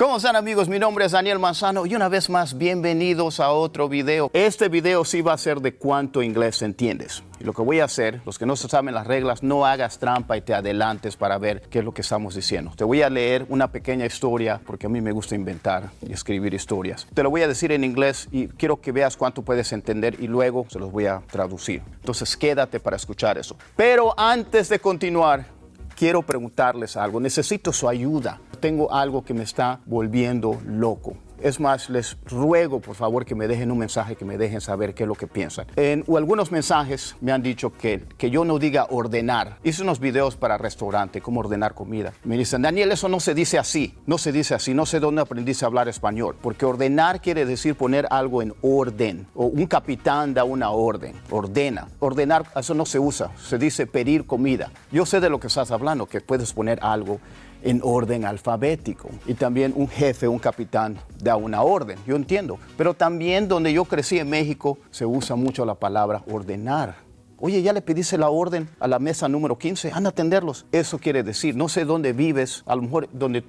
¿Cómo están amigos? Mi nombre es Daniel Manzano y una vez más bienvenidos a otro video. Este video sí va a ser de cuánto inglés entiendes. Y lo que voy a hacer, los que no saben las reglas, no hagas trampa y te adelantes para ver qué es lo que estamos diciendo. Te voy a leer una pequeña historia porque a mí me gusta inventar y escribir historias. Te lo voy a decir en inglés y quiero que veas cuánto puedes entender y luego se los voy a traducir. Entonces quédate para escuchar eso. Pero antes de continuar, quiero preguntarles algo. Necesito su ayuda tengo algo que me está volviendo loco. Es más, les ruego por favor que me dejen un mensaje, que me dejen saber qué es lo que piensan. En algunos mensajes me han dicho que, que yo no diga ordenar. Hice unos videos para restaurante, cómo ordenar comida. Me dicen, Daniel, eso no se dice así, no se dice así, no sé dónde aprendiste a hablar español, porque ordenar quiere decir poner algo en orden, o un capitán da una orden, ordena. Ordenar, eso no se usa, se dice pedir comida. Yo sé de lo que estás hablando, que puedes poner algo en orden alfabético. Y también un jefe, un capitán, da una orden, yo entiendo. Pero también donde yo crecí en México se usa mucho la palabra ordenar. Oye, ya le pediste la orden a la mesa número 15, anda a atenderlos. Eso quiere decir, no sé dónde vives, a lo mejor donde...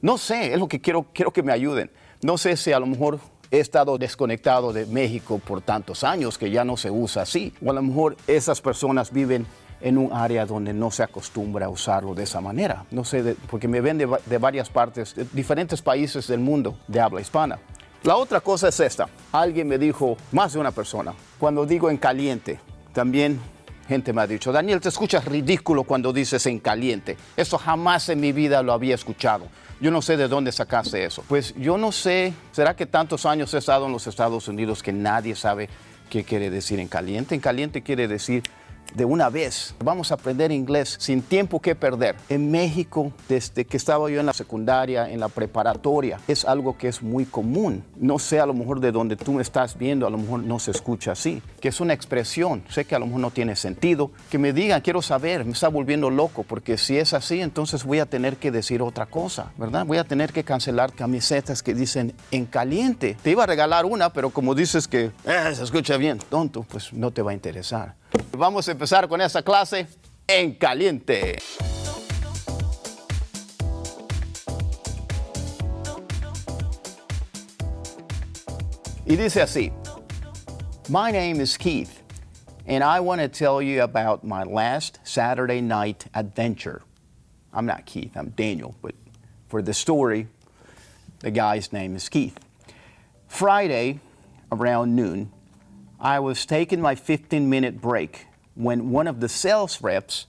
No sé, es lo que quiero, quiero que me ayuden. No sé si a lo mejor he estado desconectado de México por tantos años que ya no se usa así. O a lo mejor esas personas viven en un área donde no se acostumbra a usarlo de esa manera. No sé, porque me ven de, varias partes, de diferentes países del mundo de habla hispana. La otra cosa es esta. Alguien me dijo, más de una persona, cuando digo en caliente, también gente me ha dicho, Daniel, te escuchas ridículo cuando dices en caliente. Eso jamás en mi vida lo había escuchado. Yo no sé de dónde sacaste eso. Pues yo no sé, ¿será que tantos años he estado en los Estados Unidos que nadie sabe qué quiere decir en caliente? En caliente quiere decir de una vez. Vamos a aprender inglés sin tiempo que perder. En México, desde que estaba yo en la secundaria, en la preparatoria, es algo que es muy común. No sé a lo mejor de donde tú me estás viendo, a lo mejor no se escucha así, que es una expresión. Sé que a lo mejor no tiene sentido. Que me digan, quiero saber, me está volviendo loco, porque si es así, entonces voy a tener que decir otra cosa, ¿verdad? Voy a tener que cancelar camisetas que dicen en caliente. Te iba a regalar una, pero como dices que eh, se escucha bien, tonto, pues no te va a interesar. Vamos a empezar con esta clase en caliente. Y dice así, My name is Keith, and I want to tell you about my last Saturday night adventure. I'm not Keith, I'm Daniel, but for the story, the guy's name is Keith. Friday, around noon, I was taking my 15 minute break when one of the sales reps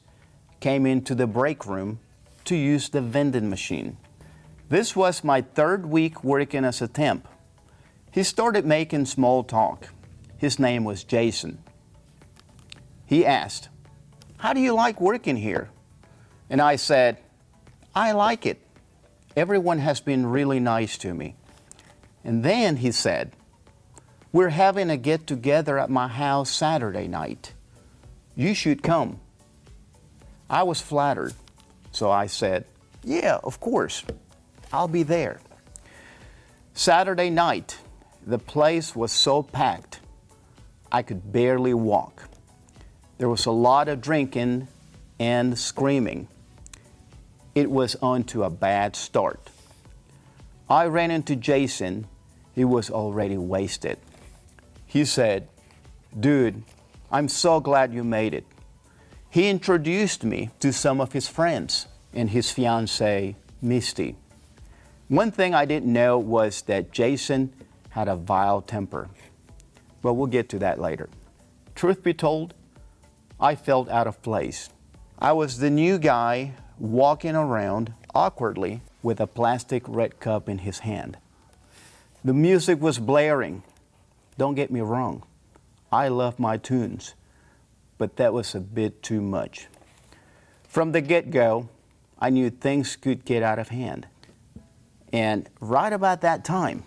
came into the break room to use the vending machine. This was my third week working as a temp. He started making small talk. His name was Jason. He asked, How do you like working here? And I said, I like it. Everyone has been really nice to me. And then he said, we're having a get together at my house Saturday night. You should come. I was flattered, so I said, Yeah, of course. I'll be there. Saturday night, the place was so packed, I could barely walk. There was a lot of drinking and screaming. It was on to a bad start. I ran into Jason. He was already wasted. He said, Dude, I'm so glad you made it. He introduced me to some of his friends and his fiancee, Misty. One thing I didn't know was that Jason had a vile temper. But we'll get to that later. Truth be told, I felt out of place. I was the new guy walking around awkwardly with a plastic red cup in his hand. The music was blaring. Don't get me wrong, I love my tunes, but that was a bit too much. From the get go, I knew things could get out of hand. And right about that time,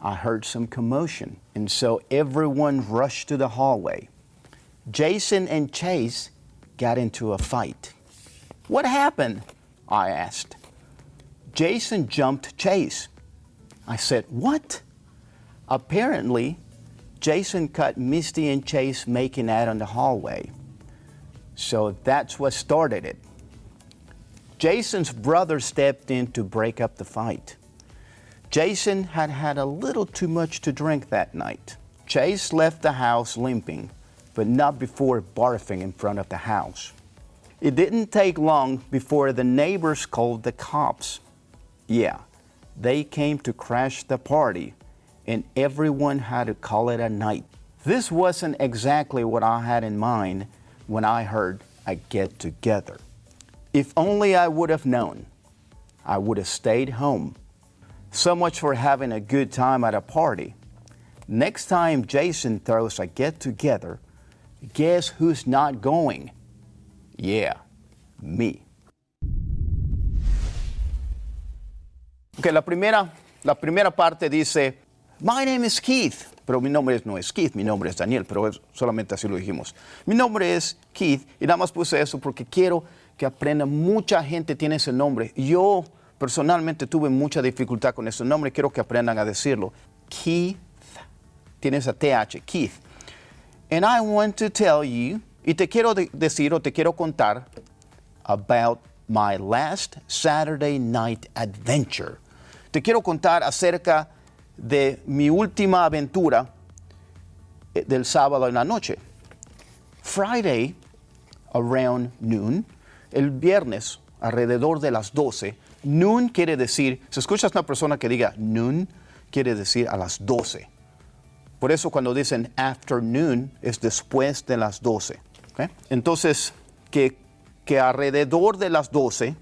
I heard some commotion. And so everyone rushed to the hallway. Jason and Chase got into a fight. What happened? I asked. Jason jumped Chase. I said, What? Apparently, Jason cut Misty and Chase making out in the hallway. So that's what started it. Jason's brother stepped in to break up the fight. Jason had had a little too much to drink that night. Chase left the house limping, but not before barfing in front of the house. It didn't take long before the neighbors called the cops. Yeah, they came to crash the party, and everyone had to call it a night. This wasn't exactly what I had in mind when I heard a get together. If only I would have known, I would have stayed home. So much for having a good time at a party. Next time Jason throws a get together, guess who's not going? Yeah, me. Okay, la primera, la primera parte dice, My name is Keith, pero mi nombre no es Keith, mi nombre es Daniel, pero solamente así lo dijimos. Mi nombre es Keith y nada más puse eso porque quiero que aprendan. Mucha gente tiene ese nombre. Yo personalmente tuve mucha dificultad con ese nombre, quiero que aprendan a decirlo. Keith, tiene esa TH, Keith. And I want to tell you, y te quiero de- decir o te quiero contar about my last Saturday night adventure. Te quiero contar acerca de mi última aventura eh, del sábado en la noche. Friday, around noon, el viernes, alrededor de las 12. Noon quiere decir, si escuchas a una persona que diga noon, quiere decir a las 12. Por eso cuando dicen afternoon es después de las 12. ¿ok? Entonces, que, que alrededor de las 12,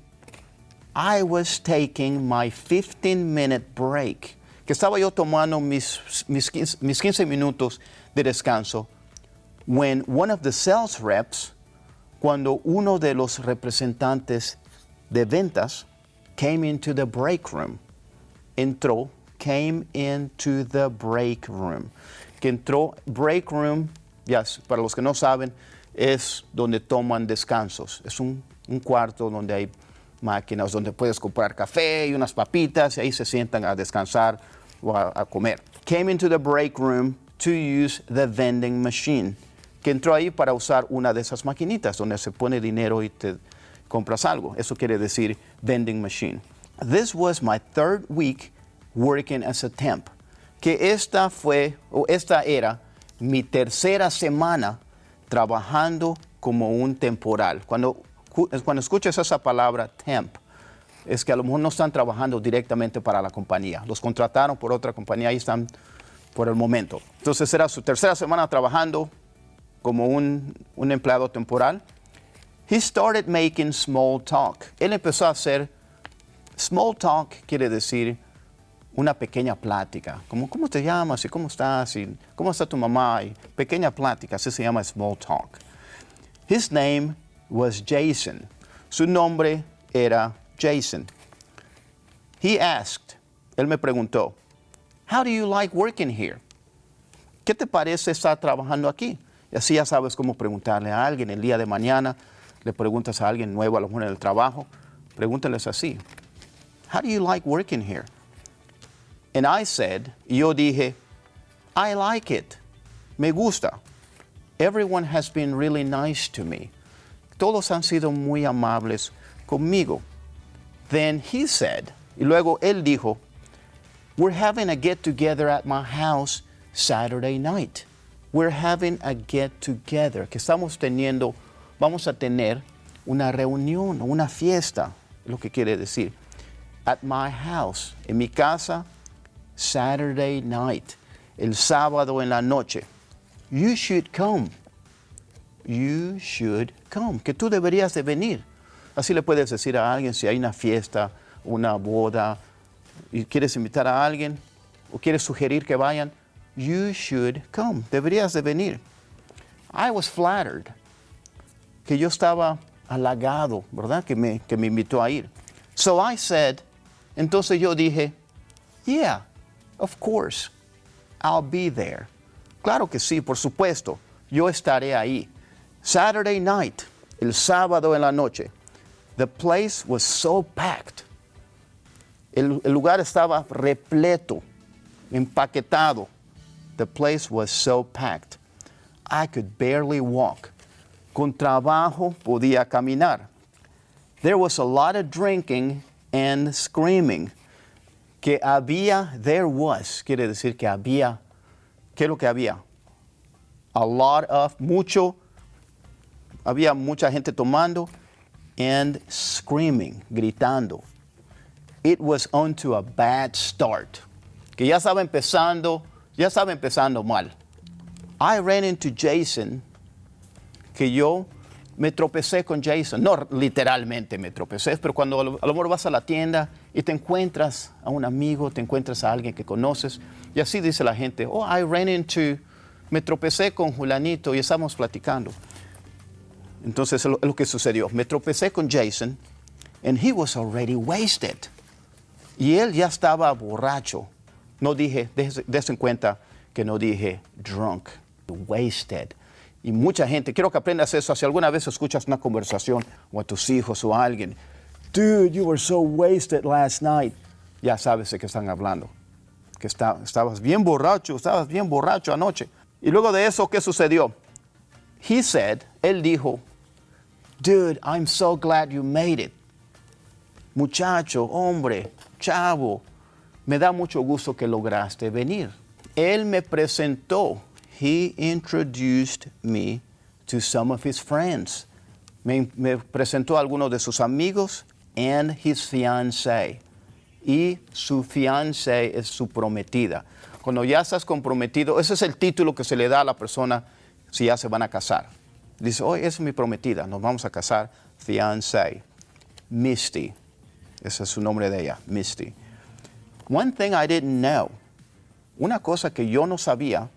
I was taking my 15 minute break. Que estaba yo tomando mis, mis, 15, mis 15 minutos de descanso. When one of the sales reps, cuando uno de los representantes de ventas came into the break room entró, came into the break room. Que entró, break room, ya, s- para los que no saben, es donde toman descansos. Es un, un cuarto donde hay máquinas, donde puedes comprar café y unas papitas y ahí se sientan a descansar o a, a comer. Came into the break room to use the vending machine. Que entró ahí para usar una de esas maquinitas donde se pone dinero y te compras algo. Eso quiere decir vending machine. This was my third week working as a temp. Que esta fue, o esta era mi tercera semana trabajando como un temporal. Cuando, cu- cuando escuchas esa palabra temp, es que a lo mejor no están trabajando directamente para la compañía. Los contrataron por otra compañía y están por el momento. Entonces era su tercera semana trabajando como un, un empleado temporal. He started making small talk. Él empezó a hacer small talk, quiere decir una pequeña plática, como cómo te llamas y cómo estás y cómo está tu mamá y pequeña plática, así se llama small talk. His name was Jason. Su nombre era Jason. He asked, él me preguntó, How do you like working here? ¿Qué te parece estar trabajando aquí? Y así ya sabes cómo preguntarle a alguien el día de mañana, le preguntas a alguien nuevo a lo mejor en trabajo, pregúntales así. How do you like working here? And I said, yo dije, I like it. Me gusta. Everyone has been really nice to me. Todos han sido muy amables conmigo. Then he said, y luego él dijo, We're having a get together at my house Saturday night. We're having a get together, que estamos teniendo, vamos a tener una reunión, una fiesta, lo que quiere decir. At my house, en mi casa, Saturday night, el sábado en la noche. You should come. You should come. Que tú deberías de venir. Así le puedes decir a alguien si hay una fiesta, una boda, y quieres invitar a alguien o quieres sugerir que vayan, you should come. Deberías de venir. I was flattered. Que yo estaba halagado, ¿verdad? Que me, que me invitó a ir. So I said, entonces yo dije, yeah, of course, I'll be there. Claro que sí, por supuesto, yo estaré ahí. Saturday night, el sábado en la noche, the place was so packed. El, el lugar estaba repleto, empaquetado. The place was so packed. I could barely walk. Con trabajo podía caminar. There was a lot of drinking and screaming. que había, there was, quiere decir que había, ¿qué es lo que había? A lot of, mucho, había mucha gente tomando and screaming, gritando. It was on to a bad start. Que ya estaba empezando, ya estaba empezando mal. I ran into Jason, que yo me tropecé con Jason. No literalmente me tropecé, pero cuando a lo mejor vas a la tienda y te encuentras a un amigo, te encuentras a alguien que conoces, y así dice la gente, oh, I ran into, me tropecé con Julanito y estamos platicando. Entonces es lo, que sucedió. Me tropecé con Jason, and he was already wasted. Y él ya estaba borracho. No dije, des en cuenta que no dije drunk, wasted. Y mucha gente, quiero que aprendas eso. Si alguna vez escuchas una conversación o a tus hijos o a alguien, dude, you were so wasted last night. Ya sabes de qué están hablando. Que estabas bien borracho, estabas bien borracho anoche. Y luego de eso, ¿qué sucedió? He said, él dijo, dude, I'm so glad you made it. Muchacho, hombre, chavo, me da mucho gusto que lograste venir. Él me presentó. He introduced me to some of his friends. Me, presentó a algunos de sus amigos and his fiancée. Y su fiancée es su prometida. Cuando ya estás comprometido, ese es el título que se le da a la persona si ya se van a casar. Dice, hoy es mi prometida, nos vamos a casar, fiancé. Misty, ese es su nombre de ella, Misty. One thing I didn't know, una cosa que yo no sabía,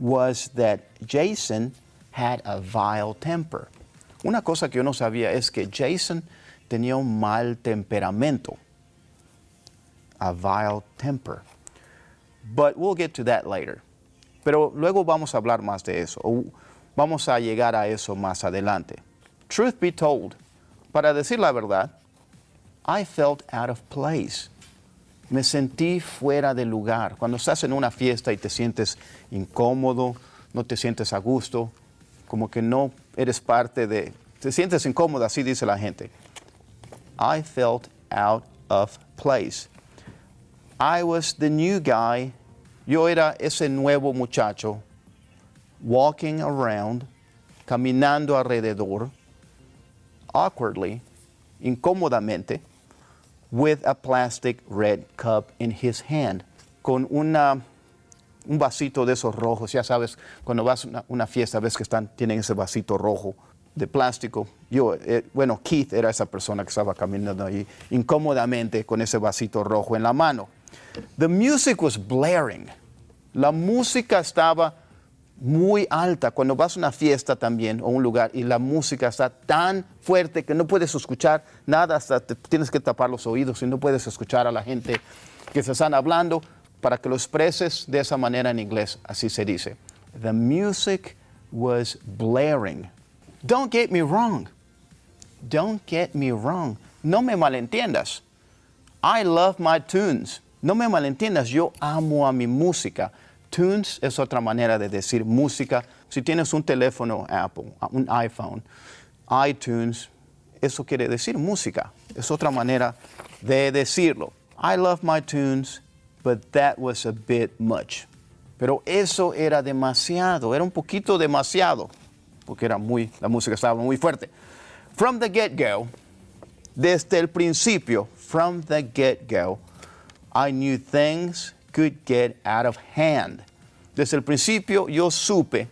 was that Jason had a vile temper. Una cosa que yo no sabía es que Jason tenía un mal temperamento. A vile temper. But we'll get to that later. Pero luego vamos a hablar más de eso. Vamos a llegar a eso más adelante. Truth be told, para decir la verdad, I felt out of place. Me sentí fuera de lugar. Cuando estás en una fiesta y te sientes incómodo, no te sientes a gusto, como que no eres parte de... Te sientes incómodo, así dice la gente. I felt out of place. I was the new guy. Yo era ese nuevo muchacho walking around, caminando alrededor, awkwardly, incómodamente, with a plastic red cup in his hand, con una, un vasito de esos rojos. Ya sabes, cuando vas a una, una fiesta, ves que están, tienen ese vasito rojo de plástico. Yo, eh, bueno, Keith era esa persona que estaba caminando ahí incómodamente con ese vasito rojo en la mano. The music was blaring. La música estaba muy alta cuando vas a una fiesta también o un lugar y la música está tan fuerte que no puedes escuchar nada, hasta te tienes que tapar los oídos y no puedes escuchar a la gente que se están hablando para que lo expreses de esa manera en inglés, así se dice. The music was blaring. Don't get me wrong. Don't get me wrong. No me malentiendas. I love my tunes. No me malentiendas, yo amo a mi música. Tunes es otra manera de decir música. Si tienes un teléfono Apple, un iPhone, iTunes, eso quiere decir música. Es otra manera de decirlo. I love my tunes, but that was a bit much. Pero eso era demasiado, era un poquito demasiado, porque era muy, la música estaba muy fuerte. From the get-go, desde el principio, from the get-go, I knew things could get out of hand. Desde el principio yo supe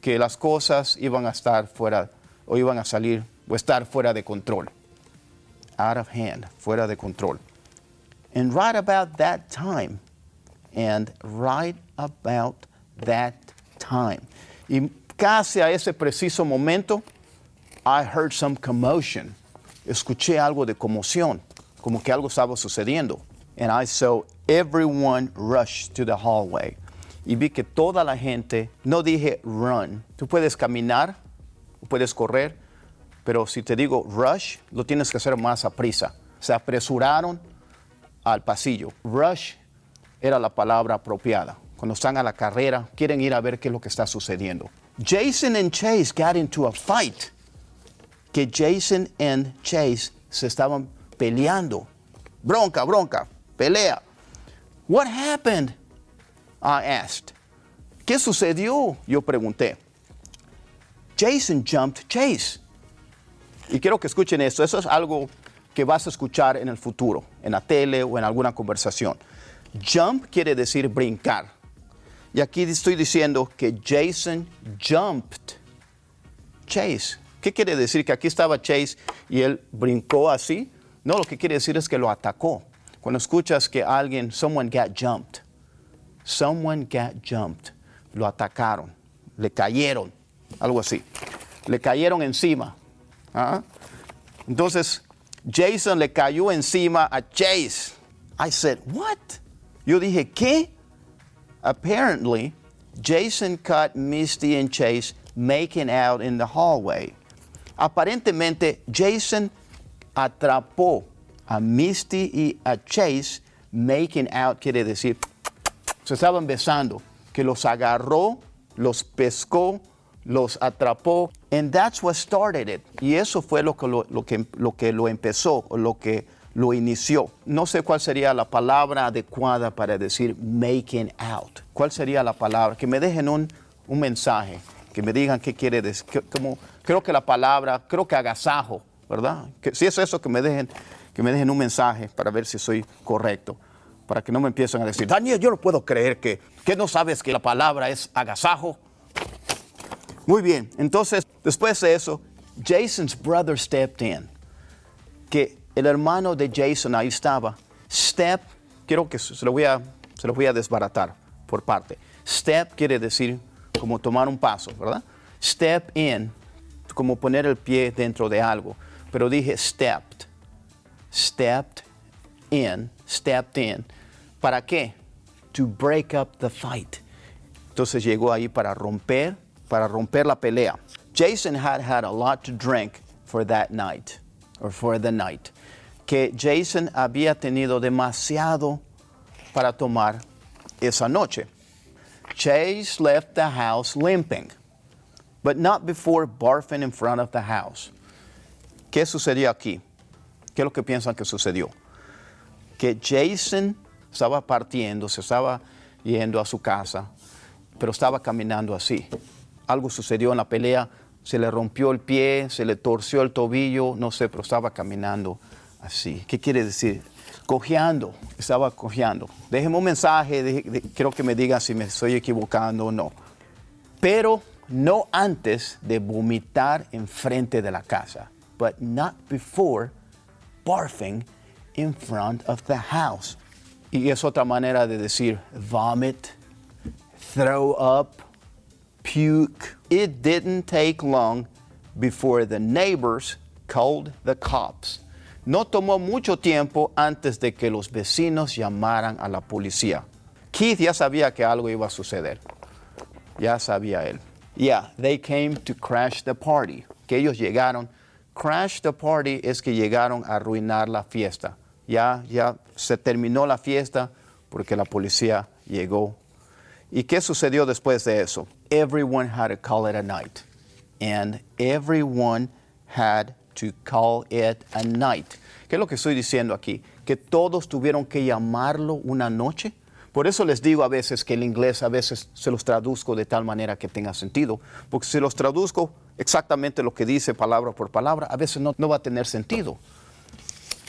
que las cosas iban a estar fuera o iban a salir o estar fuera de control. Out of hand, fuera de control. And right about that time, and right about that time, y casi a ese preciso momento, I heard some commotion. Escuché algo de conmoción, como que algo estaba sucediendo. And I saw everyone rush to the hallway. Y vi que toda la gente, no dije run, tú puedes caminar, puedes correr, pero si te digo rush, lo tienes que hacer más a prisa. Se apresuraron al pasillo. Rush era la palabra apropiada. Cuando están a la carrera, quieren ir a ver qué es lo que está sucediendo. Jason and Chase got into a fight. Que Jason and Chase se estaban peleando. Bronca, bronca, pelea. What happened? I asked. ¿Qué sucedió? Yo pregunté. Jason jumped Chase. Y quiero que escuchen esto. Eso es algo que vas a escuchar en el futuro, en la tele o en alguna conversación. Jump quiere decir brincar. Y aquí estoy diciendo que Jason jumped Chase. ¿Qué quiere decir? Que aquí estaba Chase y él brincó así. No, lo que quiere decir es que lo atacó. Cuando escuchas que alguien, someone got jumped, someone got jumped, lo atacaron, le cayeron, algo así. Le cayeron encima. ¿ah? Entonces, Jason le cayó encima a Chase. I said, what? Yo dije, ¿qué? Apparently, Jason caught Misty and Chase making out in the hallway. Aparentemente, Jason atrapó a Misty y a Chase making out, quiere decir, se estaban besando, que los agarró, los pescó, los atrapó, and that's what started it. Y eso fue lo que lo, lo que, lo que lo empezó, lo que lo inició. No sé cuál sería la palabra adecuada para decir making out. ¿Cuál sería la palabra? Que me dejen un, un mensaje, que me digan qué quiere decir. Como, creo que la palabra, creo que agasajo, ¿verdad? Que, si es eso, que me dejen que me dejen un mensaje para ver si soy correcto. Para que no me empiecen a decir, Daniel, yo no puedo creer que, que no sabes que la palabra es agasajo. Muy bien, entonces después de eso, Jason's brother stepped in. Que el hermano de Jason ahí estaba. Step, quiero que se lo voy a, se lo voy a desbaratar por parte. Step quiere decir como tomar un paso, ¿verdad? Step in, como poner el pie dentro de algo. Pero dije stepped. Stepped in, stepped in. ¿Para qué? To break up the fight. Entonces llegó ahí para romper, para romper la pelea. Jason had had a lot to drink for that night, or for the night. Que Jason había tenido demasiado para tomar esa noche. Chase left the house limping, but not before barfing in front of the house. ¿Qué sucedió aquí? ¿Qué es lo que piensan que sucedió? Que Jason estaba partiendo, se estaba yendo a su casa, pero estaba caminando así. Algo sucedió en la pelea, se le rompió el pie, se le torció el tobillo, no sé, pero estaba caminando así. ¿Qué quiere decir? Cojeando, estaba cojeando. Déjenme un mensaje, de- quiero que me digan si me estoy equivocando o no. Pero no antes de vomitar enfrente de la casa, but not before barfing in front of the house. Y es otra manera de decir vomit, throw up, puke. It didn't take long before the neighbors called the cops. No tomó mucho tiempo antes de que los vecinos llamaran a la policía. Keith ya sabía que algo iba a suceder. Ya sabía él. Yeah, they came to crash the party. Que ellos llegaron. Crash the party es que llegaron a arruinar la fiesta. Ya, ya se terminó la fiesta porque la policía llegó. ¿Y qué sucedió después de eso? Everyone had to call it a night. And everyone had to call it a night. ¿Qué es lo que estoy diciendo aquí? Que todos tuvieron que llamarlo una noche. Por eso les digo a veces que el inglés a veces se los traduzco de tal manera que tenga sentido. Porque si los traduzco exactamente lo que dice palabra por palabra, a veces no, no va a tener sentido.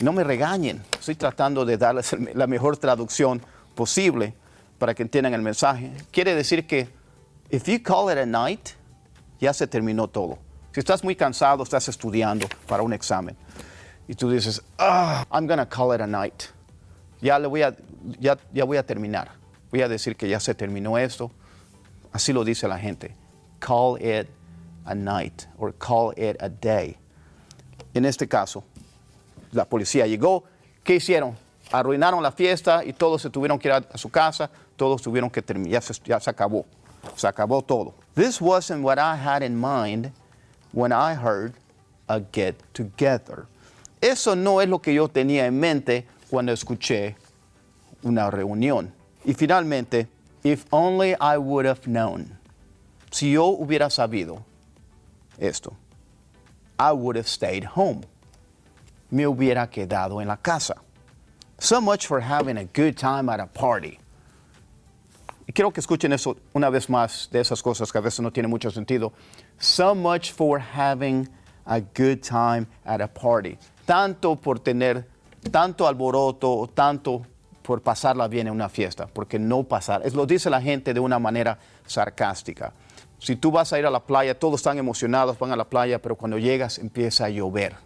No me regañen. Estoy tratando de darles la mejor traducción posible para que entiendan el mensaje. Quiere decir que if you call it a night, ya se terminó todo. Si estás muy cansado, estás estudiando para un examen y tú dices, ah, I'm gonna call it a night. Ya le voy a, ya, voy a terminar. Voy a decir que ya se terminó esto. Así lo dice la gente. Call it a night or call it a day. En este caso, la policía llegó. ¿Qué hicieron? Arruinaron la fiesta y todos se tuvieron que ir a, su casa. Todos tuvieron que terminar. Ya se acabó. Se acabó todo. This wasn't what I had in mind when I heard a get together. Eso no es lo que yo tenía en mente cuando escuché una reunión. Y finalmente, if only I would have known. Si yo hubiera sabido esto, I would have stayed home me hubiera quedado en la casa. So much for having a good time at a party. Y quiero que escuchen eso una vez más de esas cosas que a veces no tienen mucho sentido. So much for having a good time at a party. Tanto por tener tanto alboroto, tanto por pasarla bien en una fiesta, porque no pasar. Es lo dice la gente de una manera sarcástica. Si tú vas a ir a la playa, todos están emocionados, van a la playa, pero cuando llegas empieza a llover.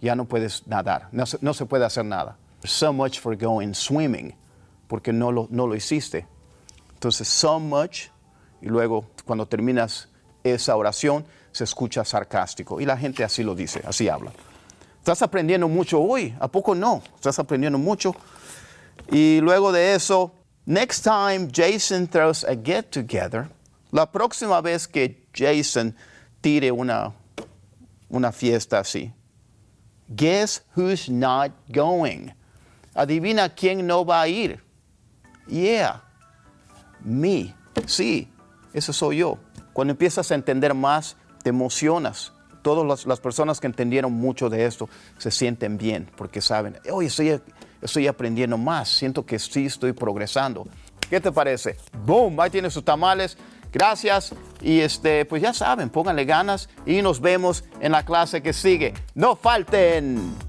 Ya no puedes nadar, no se, no se puede hacer nada. So much for going swimming, porque no lo, no lo hiciste. Entonces, so much, y luego cuando terminas esa oración, se escucha sarcástico. Y la gente así lo dice, así habla. Estás aprendiendo mucho hoy, ¿a poco no? Estás aprendiendo mucho. Y luego de eso, next time Jason throws a get together, la próxima vez que Jason tire una, una fiesta así, guess who's not going? Adivina quién no va a ir. Yeah, me. Sí, eso soy yo. Cuando empiezas a entender más, te emocionas. Todas las, personas que entendieron mucho de esto se sienten bien porque saben, oye, estoy, estoy aprendiendo más, siento que sí estoy progresando. ¿Qué te parece? Boom, ahí tienes sus tamales. Gracias y este, pues ya saben, pónganle ganas y nos vemos en la clase que sigue. No falten.